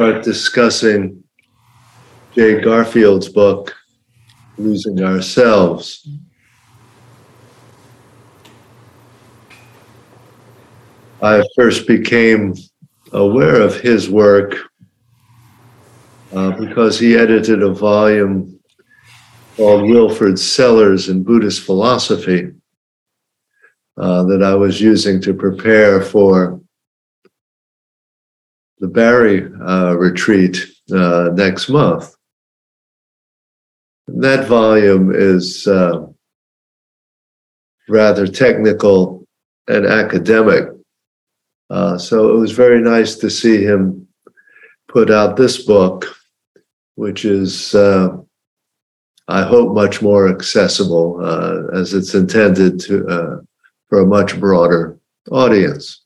start discussing Jay Garfield's book, Losing Ourselves. I first became aware of his work uh, because he edited a volume called Wilfrid Sellars in Buddhist Philosophy uh, that I was using to prepare for the Barry uh, retreat uh, next month. That volume is uh, rather technical and academic. Uh, so it was very nice to see him put out this book, which is, uh, I hope, much more accessible uh, as it's intended to for a much broader audience.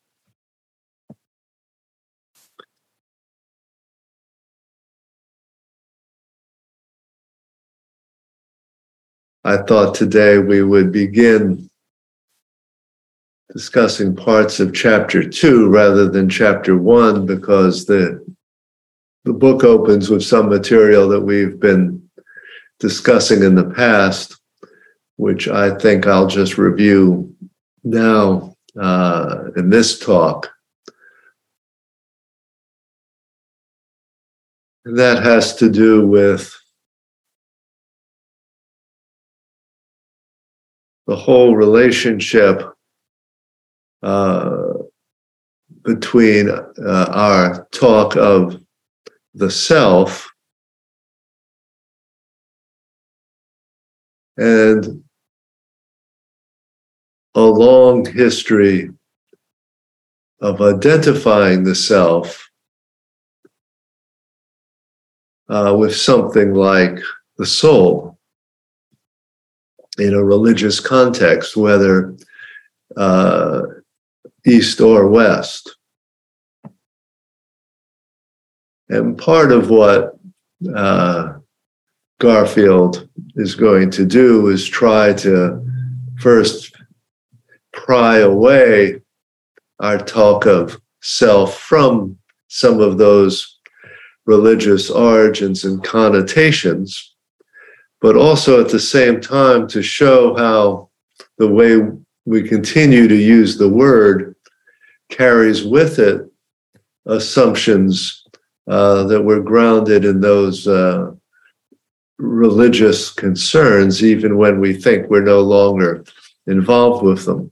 I thought today we would begin discussing parts of chapter two rather than chapter one because the the book opens with some material that we've been discussing in the past, which I think I'll just review now uh, in this talk. And that has to do with the whole relationship uh, between uh, our talk of the self and a long history of identifying the self uh, with something like the soul in a religious context, whether uh, east or west. And part of what uh, Garfield is going to do is try to first pry away our talk of self from some of those religious origins and connotations but also at the same time to show how the way we continue to use the word carries with it assumptions uh, that were grounded in those uh, religious concerns, even when we think we're no longer involved with them.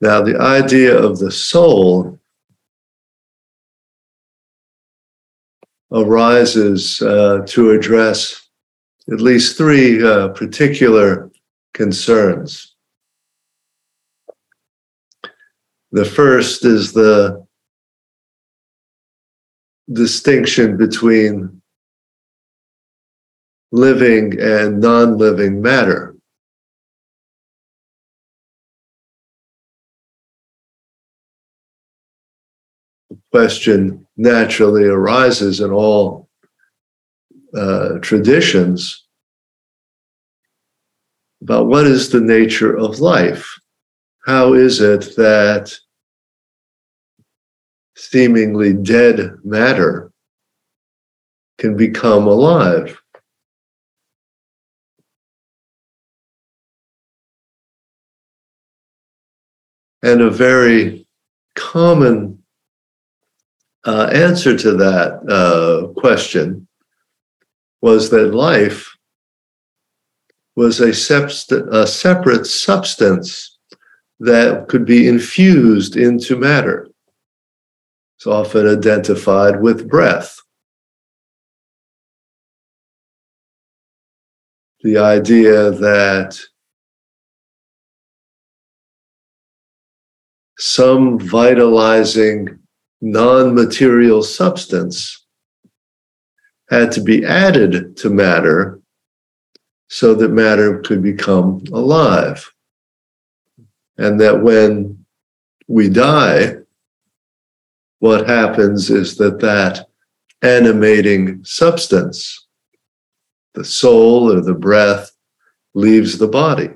Now, the idea of the soul arises uh, to address at least three uh, particular concerns. The first is the distinction between living and non living matter. Question naturally arises in all uh, traditions about what is the nature of life? How is it that seemingly dead matter can become alive? And a very common uh, answer to that uh, question was that life was a, subst- a separate substance that could be infused into matter. It's often identified with breath. the idea that some vitalizing non material substance had to be added to matter so that matter could become alive. And that when we die, what happens is that that animating substance, the soul or the breath, leaves the body.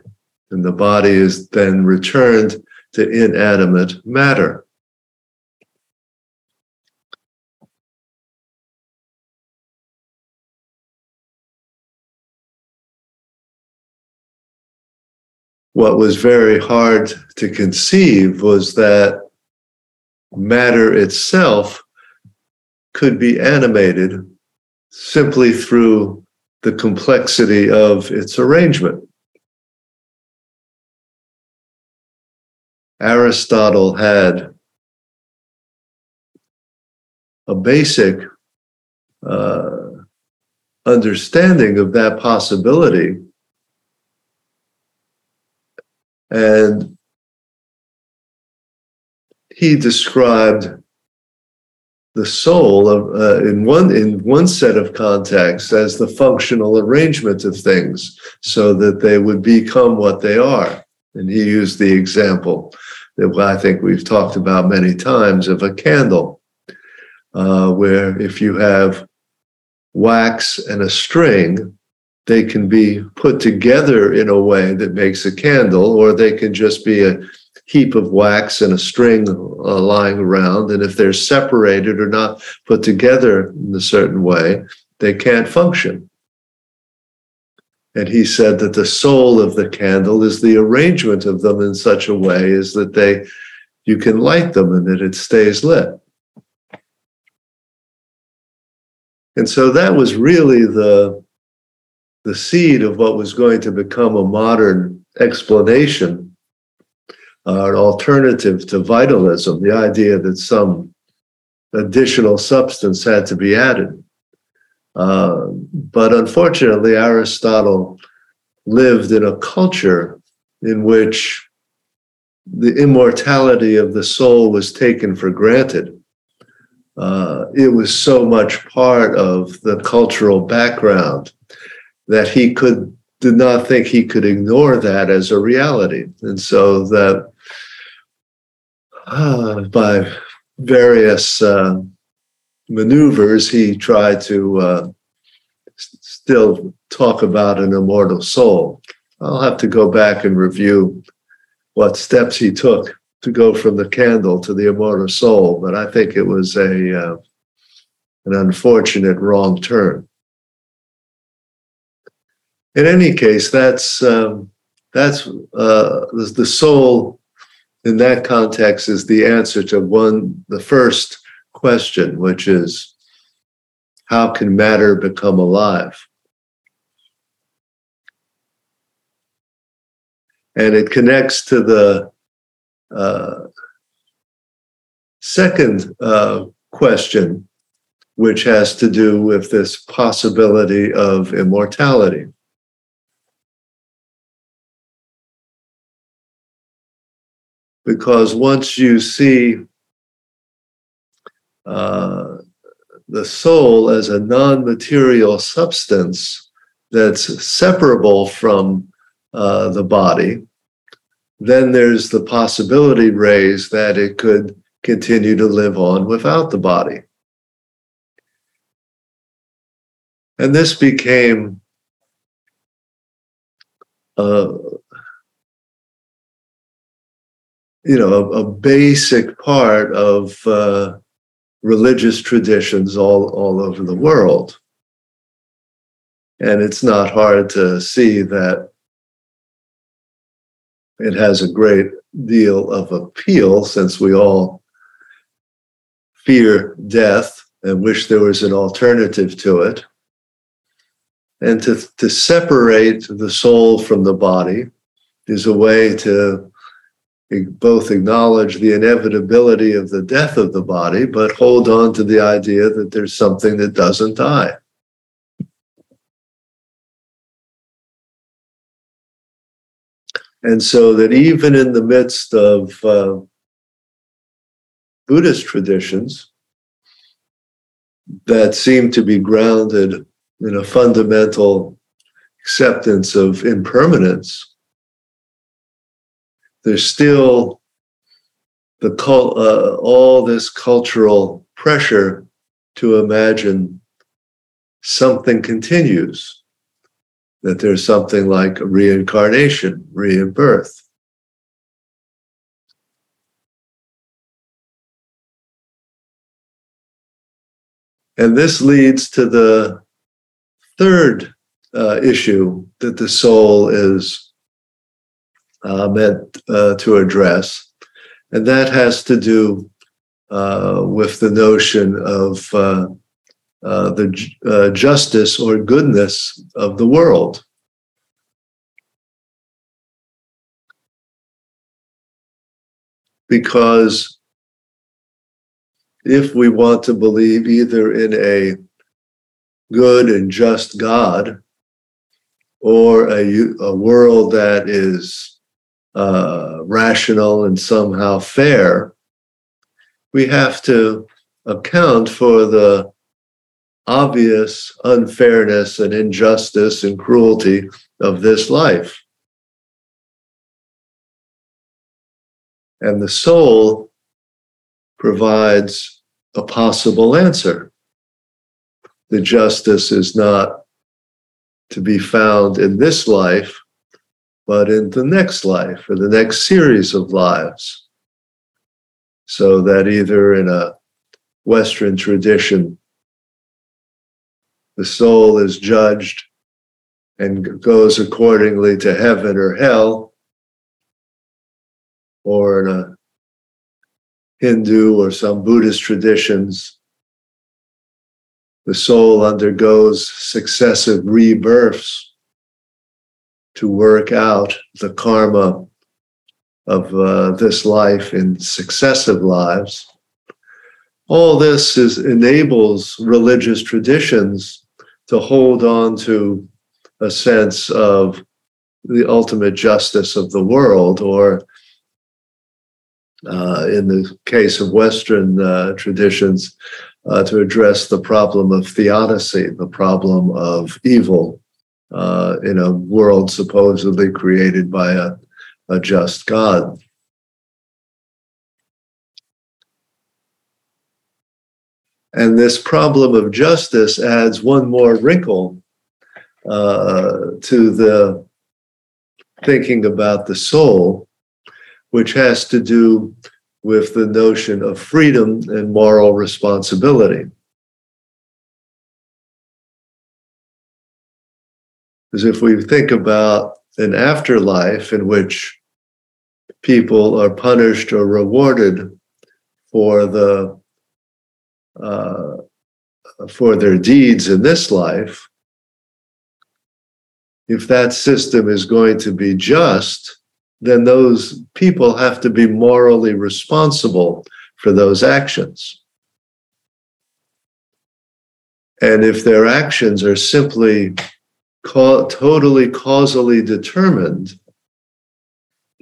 And the body is then returned to inanimate matter. What was very hard to conceive was that matter itself could be animated simply through the complexity of its arrangement. Aristotle had a basic uh, understanding of that possibility. And he described the soul of, uh, in one in one set of contexts as the functional arrangement of things so that they would become what they are. And he used the example that i think we've talked about many times of a candle uh, where if you have wax and a string they can be put together in a way that makes a candle or they can just be a heap of wax and a string uh, lying around. And if they're separated or not put together in a certain way, they can't function. And he said that the soul of the candle is the arrangement of them in such a way is that they you can light them and that it stays lit. And so that was really the, the seed of what was going to become a modern explanation uh, an alternative to vitalism, the idea that some additional substance had to be added. Uh, but unfortunately, Aristotle lived in a culture in which the immortality of the soul was taken for granted. Uh, it was so much part of the cultural background that he could did not think he could ignore that as a reality, and so that uh, by various uh, maneuvers, he tried to uh, still talk about an immortal soul. I'll have to go back and review what steps he took to go from the candle to the immortal soul, but I think it was a uh, an unfortunate wrong turn. In any case, that's um, that's uh, the soul in that context is the answer to one, the first question, which is how can matter become alive? And it connects to the uh, second uh, question, which has to do with this possibility of immortality. Because once you see uh, the soul as a non material substance that's separable from uh, the body, then there's the possibility raised that it could continue to live on without the body. And this became uh, you know, a, a basic part of uh, religious traditions all, all over the world. And it's not hard to see that it has a great deal of appeal since we all fear death and wish there was an alternative to it. And to, to separate the soul from the body is a way to both acknowledge the inevitability of the death of the body, but hold on to the idea that there's something that doesn't die. And so that even in the midst of uh, Buddhist traditions that seem to be grounded in a fundamental acceptance of impermanence, there's still the uh, all this cultural pressure to imagine something continues, that there's something like reincarnation, rebirth. And this leads to the third uh, issue that the soul is uh, meant uh, to address, and that has to do uh, with the notion of uh, uh, the justice or goodness of the world. Because if we want to believe either in a good and just God or a, a world that is uh, rational and somehow fair, we have to account for the obvious unfairness and injustice and cruelty of this life. And the soul provides a possible answer. The justice is not to be found in this life, but in the next life or the next series of lives. So that either in a Western tradition, the soul is judged and goes accordingly to heaven or hell, or in a Hindu or some Buddhist traditions, the soul undergoes successive rebirths to work out the karma of uh, this life in successive lives. All this is, enables religious traditions to hold on to a sense of the ultimate justice of the world, or uh, in the case of Western uh, traditions, uh, to address the problem of theodicy, the problem of evil uh, in a world supposedly created by a, a just God. And this problem of justice adds one more wrinkle uh, to the thinking about the soul, which has to do with the notion of freedom and moral responsibility. Because if we think about an afterlife in which people are punished or rewarded for the uh, for their deeds in this life, if that system is going to be just, then those people have to be morally responsible for those actions. And if their actions are simply ca- totally causally determined,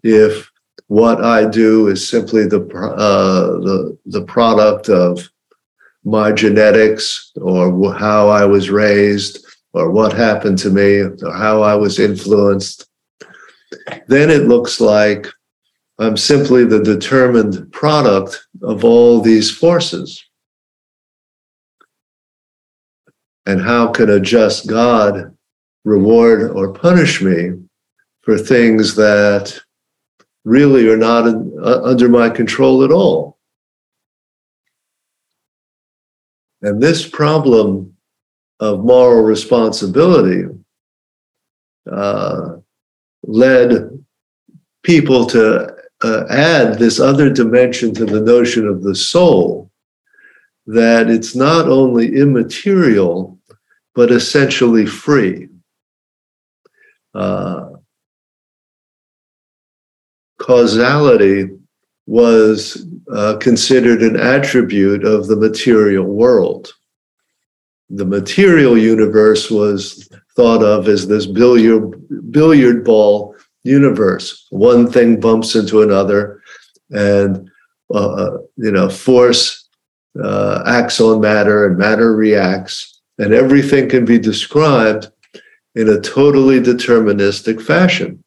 if what I do is simply the, uh, the, the product of my genetics or how I was raised or what happened to me or how I was influenced, then it looks like I'm simply the determined product of all these forces. And how can a just God reward or punish me for things that really are not in, uh, under my control at all? And this problem of moral responsibility uh, led people to uh, add this other dimension to the notion of the soul that it's not only immaterial, but essentially free. Uh, causality was uh, considered an attribute of the material world. The material universe was thought of as this billiard, billiard ball universe. One thing bumps into another, and uh, uh, you know, force uh, acts on matter, and matter reacts, and everything can be described in a totally deterministic fashion.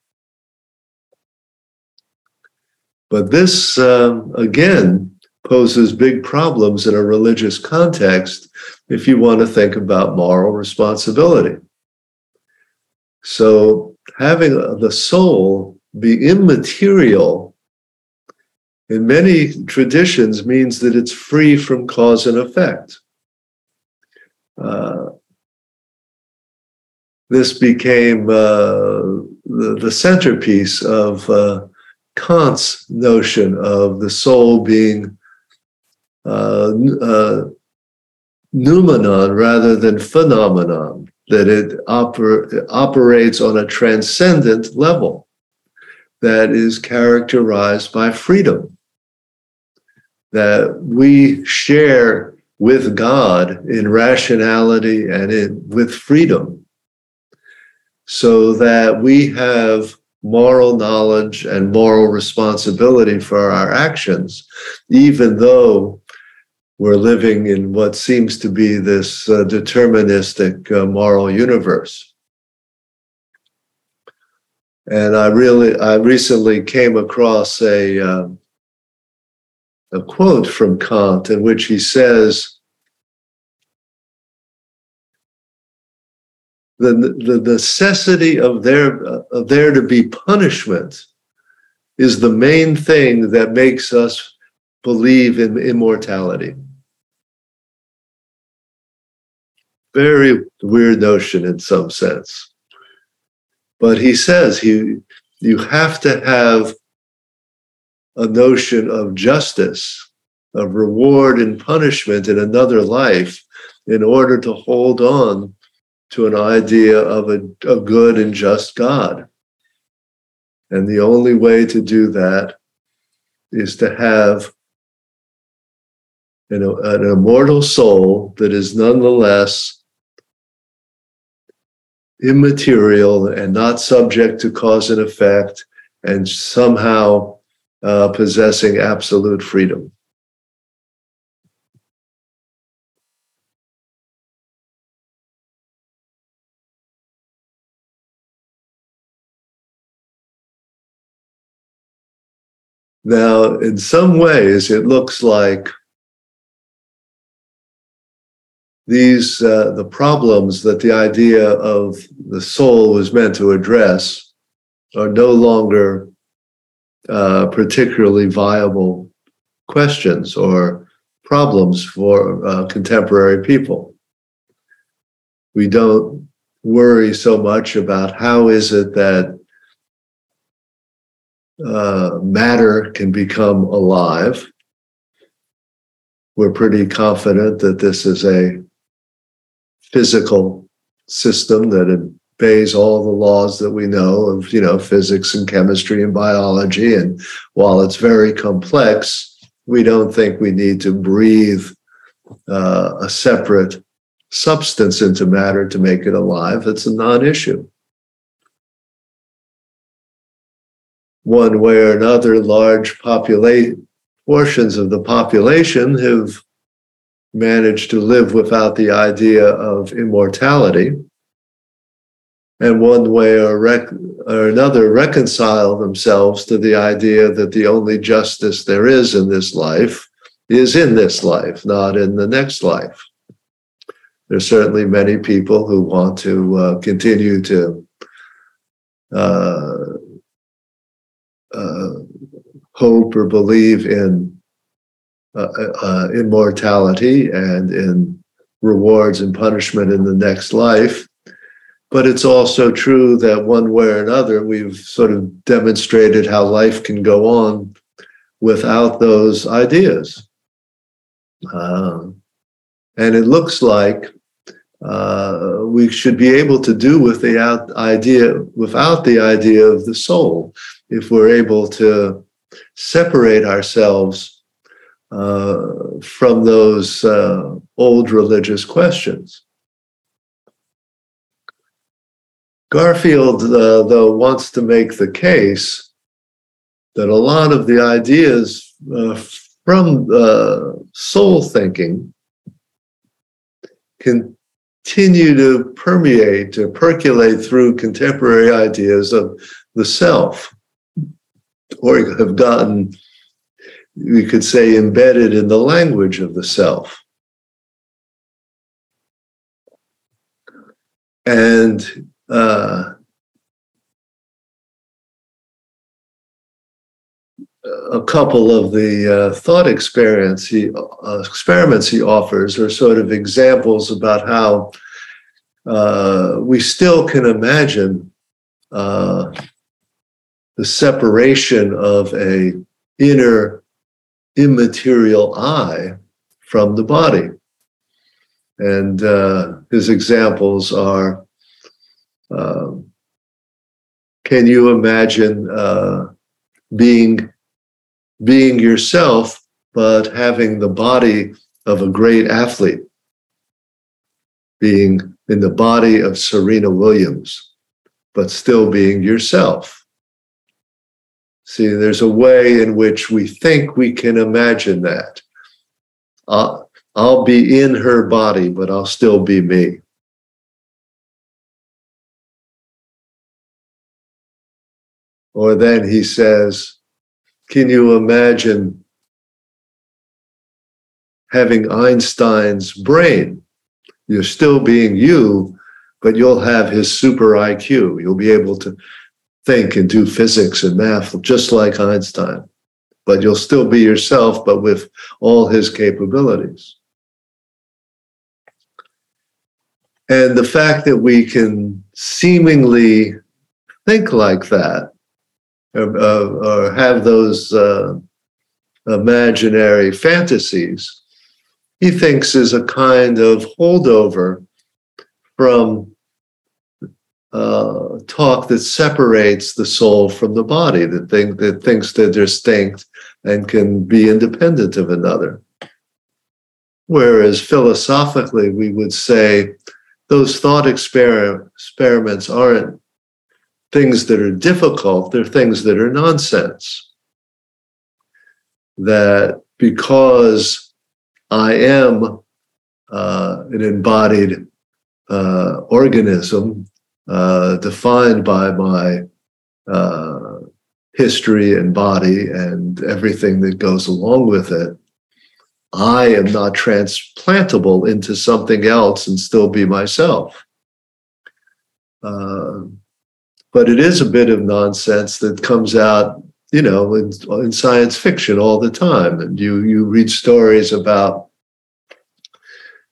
But this, um, again, poses big problems in a religious context if you want to think about moral responsibility. So, having the soul be immaterial in many traditions means that it's free from cause and effect. Uh, this became uh, the, the, centerpiece of uh, Kant's notion of the soul being uh, noumenon rather than phenomenon, that it oper- operates on a transcendent level that is characterized by freedom, that we share with God in rationality and in, with freedom, so that we have moral knowledge and moral responsibility for our actions, even though we're living in what seems to be this uh, deterministic uh, moral universe. And I really, I recently came across a uh, a quote from Kant in which he says, the, the necessity of there, of there to be punishment is the main thing that makes us believe in immortality. Very weird notion in some sense. But he says he, you have to have a notion of justice, of reward and punishment in another life in order to hold on to an idea of a, a good and just God. And the only way to do that is to have an, an immortal soul that is nonetheless immaterial and not subject to cause and effect and somehow uh, possessing absolute freedom. Now, in some ways, it looks like these uh, the problems that the idea of the soul was meant to address are no longer uh, particularly viable questions or problems for uh, contemporary people. We don't worry so much about how is it that uh, matter can become alive. We're pretty confident that this is a physical system that obeys all the laws that we know of, you know, physics and chemistry and biology. And while it's very complex, we don't think we need to breathe uh, a separate substance into matter to make it alive. It's a non-issue. One way or another, large portions of the population have managed to live without the idea of immortality, and one way or, rec- or another reconcile themselves to the idea that the only justice there is in this life is in this life, not in the next life. There's certainly many people who want to uh, continue to uh, hope or believe in uh, uh, immortality and in rewards and punishment in the next life. But it's also true that one way or another, we've sort of demonstrated how life can go on without those ideas. Uh, and it looks like uh, we should be able to do with the idea without the idea of the soul if we're able to separate ourselves uh, from those uh, old religious questions. Garfield, uh, though, wants to make the case that a lot of the ideas uh, from uh, soul thinking continue to permeate, to percolate through contemporary ideas of the self, or have gotten, we could say, embedded in the language of the self. And uh, a couple of the uh, thought experience he, uh, experiments he offers are sort of examples about how uh, we still can imagine uh, the separation of a inner immaterial I from the body. And uh, his examples are um, can you imagine uh, being being yourself, but having the body of a great athlete, being in the body of Serena Williams, but still being yourself. See, there's a way in which we think we can imagine that. I'll, I'll be in her body, but I'll still be me. Or then he says, Can you imagine having Einstein's brain? You're still being you, but you'll have his super IQ. You'll be able to think and do physics and math just like Einstein, but you'll still be yourself, but with all his capabilities. And the fact that we can seemingly think like that or, uh, or have those uh, imaginary fantasies, he thinks is a kind of holdover from uh, talk that separates the soul from the body, that, think, that thinks they're distinct and can be independent of another. Whereas philosophically, we would say those thought exper- experiments aren't things that are difficult, they're things that are nonsense. That because I am uh, an embodied uh, organism uh, defined by my uh, history and body and everything that goes along with it, I am not transplantable into something else and still be myself. Uh, but it is a bit of nonsense that comes out, you know, in, in science fiction all the time. And you you read stories about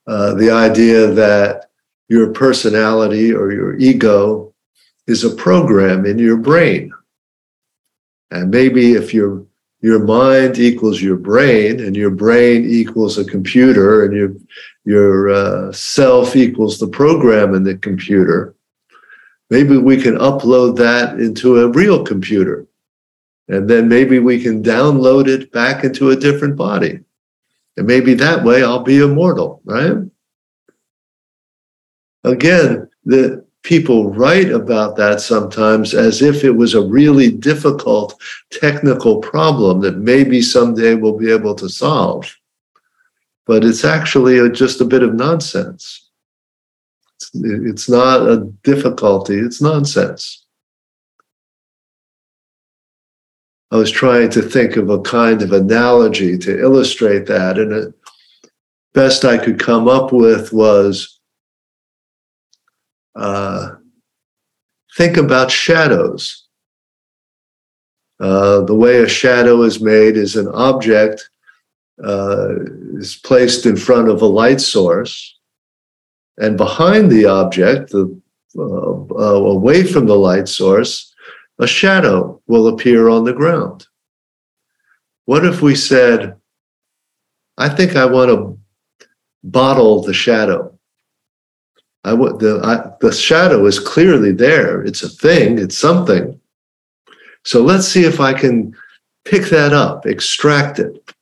uh, the idea that your personality or your ego is a program in your brain. And maybe if your your mind equals your brain, and your brain equals a computer, and your your uh, self equals the program in the computer, maybe we can upload that into a real computer. And then maybe we can download it back into a different body. And maybe that way I'll be immortal, right? Again, the people write about that sometimes as if it was a really difficult technical problem that maybe someday we'll be able to solve. But it's actually just a bit of nonsense. It's not a difficulty, it's nonsense. I was trying to think of a kind of analogy to illustrate that, and the best I could come up with was uh, think about shadows. Uh, the way a shadow is made is an object uh, is placed in front of a light source, and behind the object, the, uh, uh, away from the light source, a shadow will appear on the ground. What if we said, I think I want to bottle the shadow? I the I, the shadow is clearly there. It's a thing. It's something. So let's see if I can pick that up, extract it,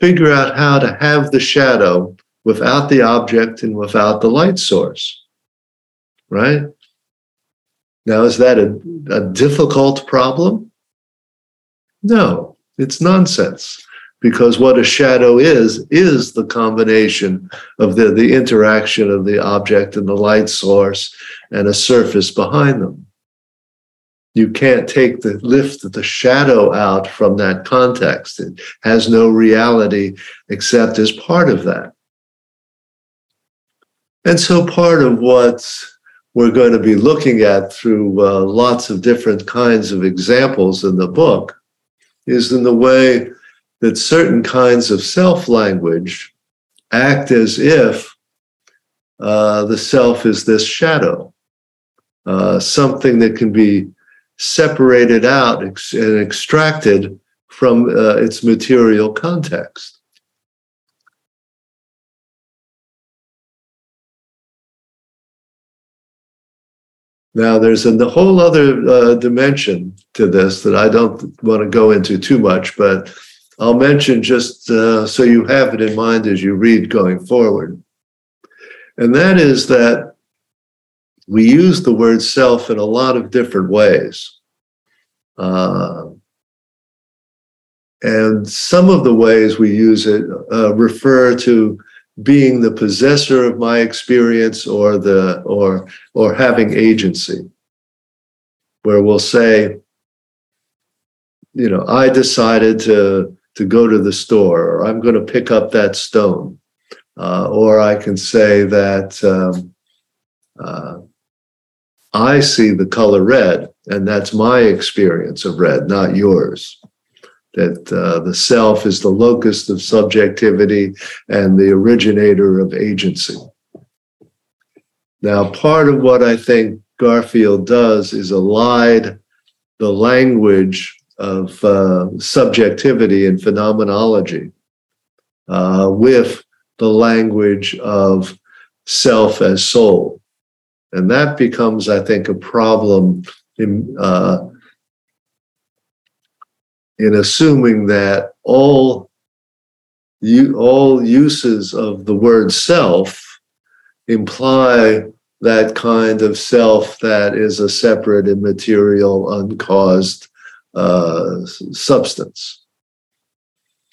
figure out how to have the shadow without the object and without the light source. Right? Now, is that a, a difficult problem? No, it's nonsense because what a shadow is is the combination of the, the interaction of the object and the light source and a surface behind them. You can't take the lift of the shadow out from that context. It has no reality except as part of that. And so part of what we're going to be looking at through uh, lots of different kinds of examples in the book is in the way that certain kinds of self language act as if uh, the self is this shadow, uh, something that can be separated out and extracted from uh, its material context. Now, there's a whole other uh, dimension to this that I don't want to go into too much, but I'll mention just uh, so you have it in mind as you read going forward. And that is that we use the word self in a lot of different ways. Uh, and some of the ways we use it uh, refer to being the possessor of my experience or the or or having agency where we'll say you know i decided to to go to the store or i'm going to pick up that stone uh, or i can say that um, uh, i see the color red and that's my experience of red not yours that uh, the self is the locus of subjectivity and the originator of agency. Now, part of what I think Garfield does is allied the language of uh, subjectivity and phenomenology uh, with the language of self as soul. And that becomes, I think, a problem in, uh, in assuming that all all uses of the word self imply that kind of self that is a separate, immaterial, uncaused uh, substance.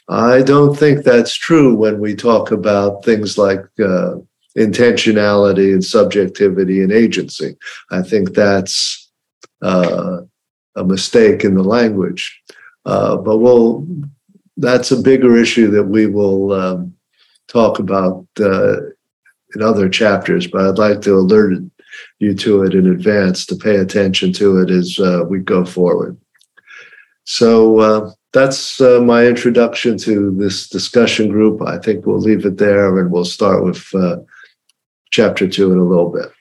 I don't think that's true when we talk about things like uh, intentionality and subjectivity and agency. I think that's uh, a mistake in the language. Uh, but we'll, that's a bigger issue that we will um, talk about uh, in other chapters. But I'd like to alert you to it in advance to pay attention to it as uh, we go forward. So uh, that's uh, my introduction to this discussion group. I think we'll leave it there and we'll start with chapter two in a little bit.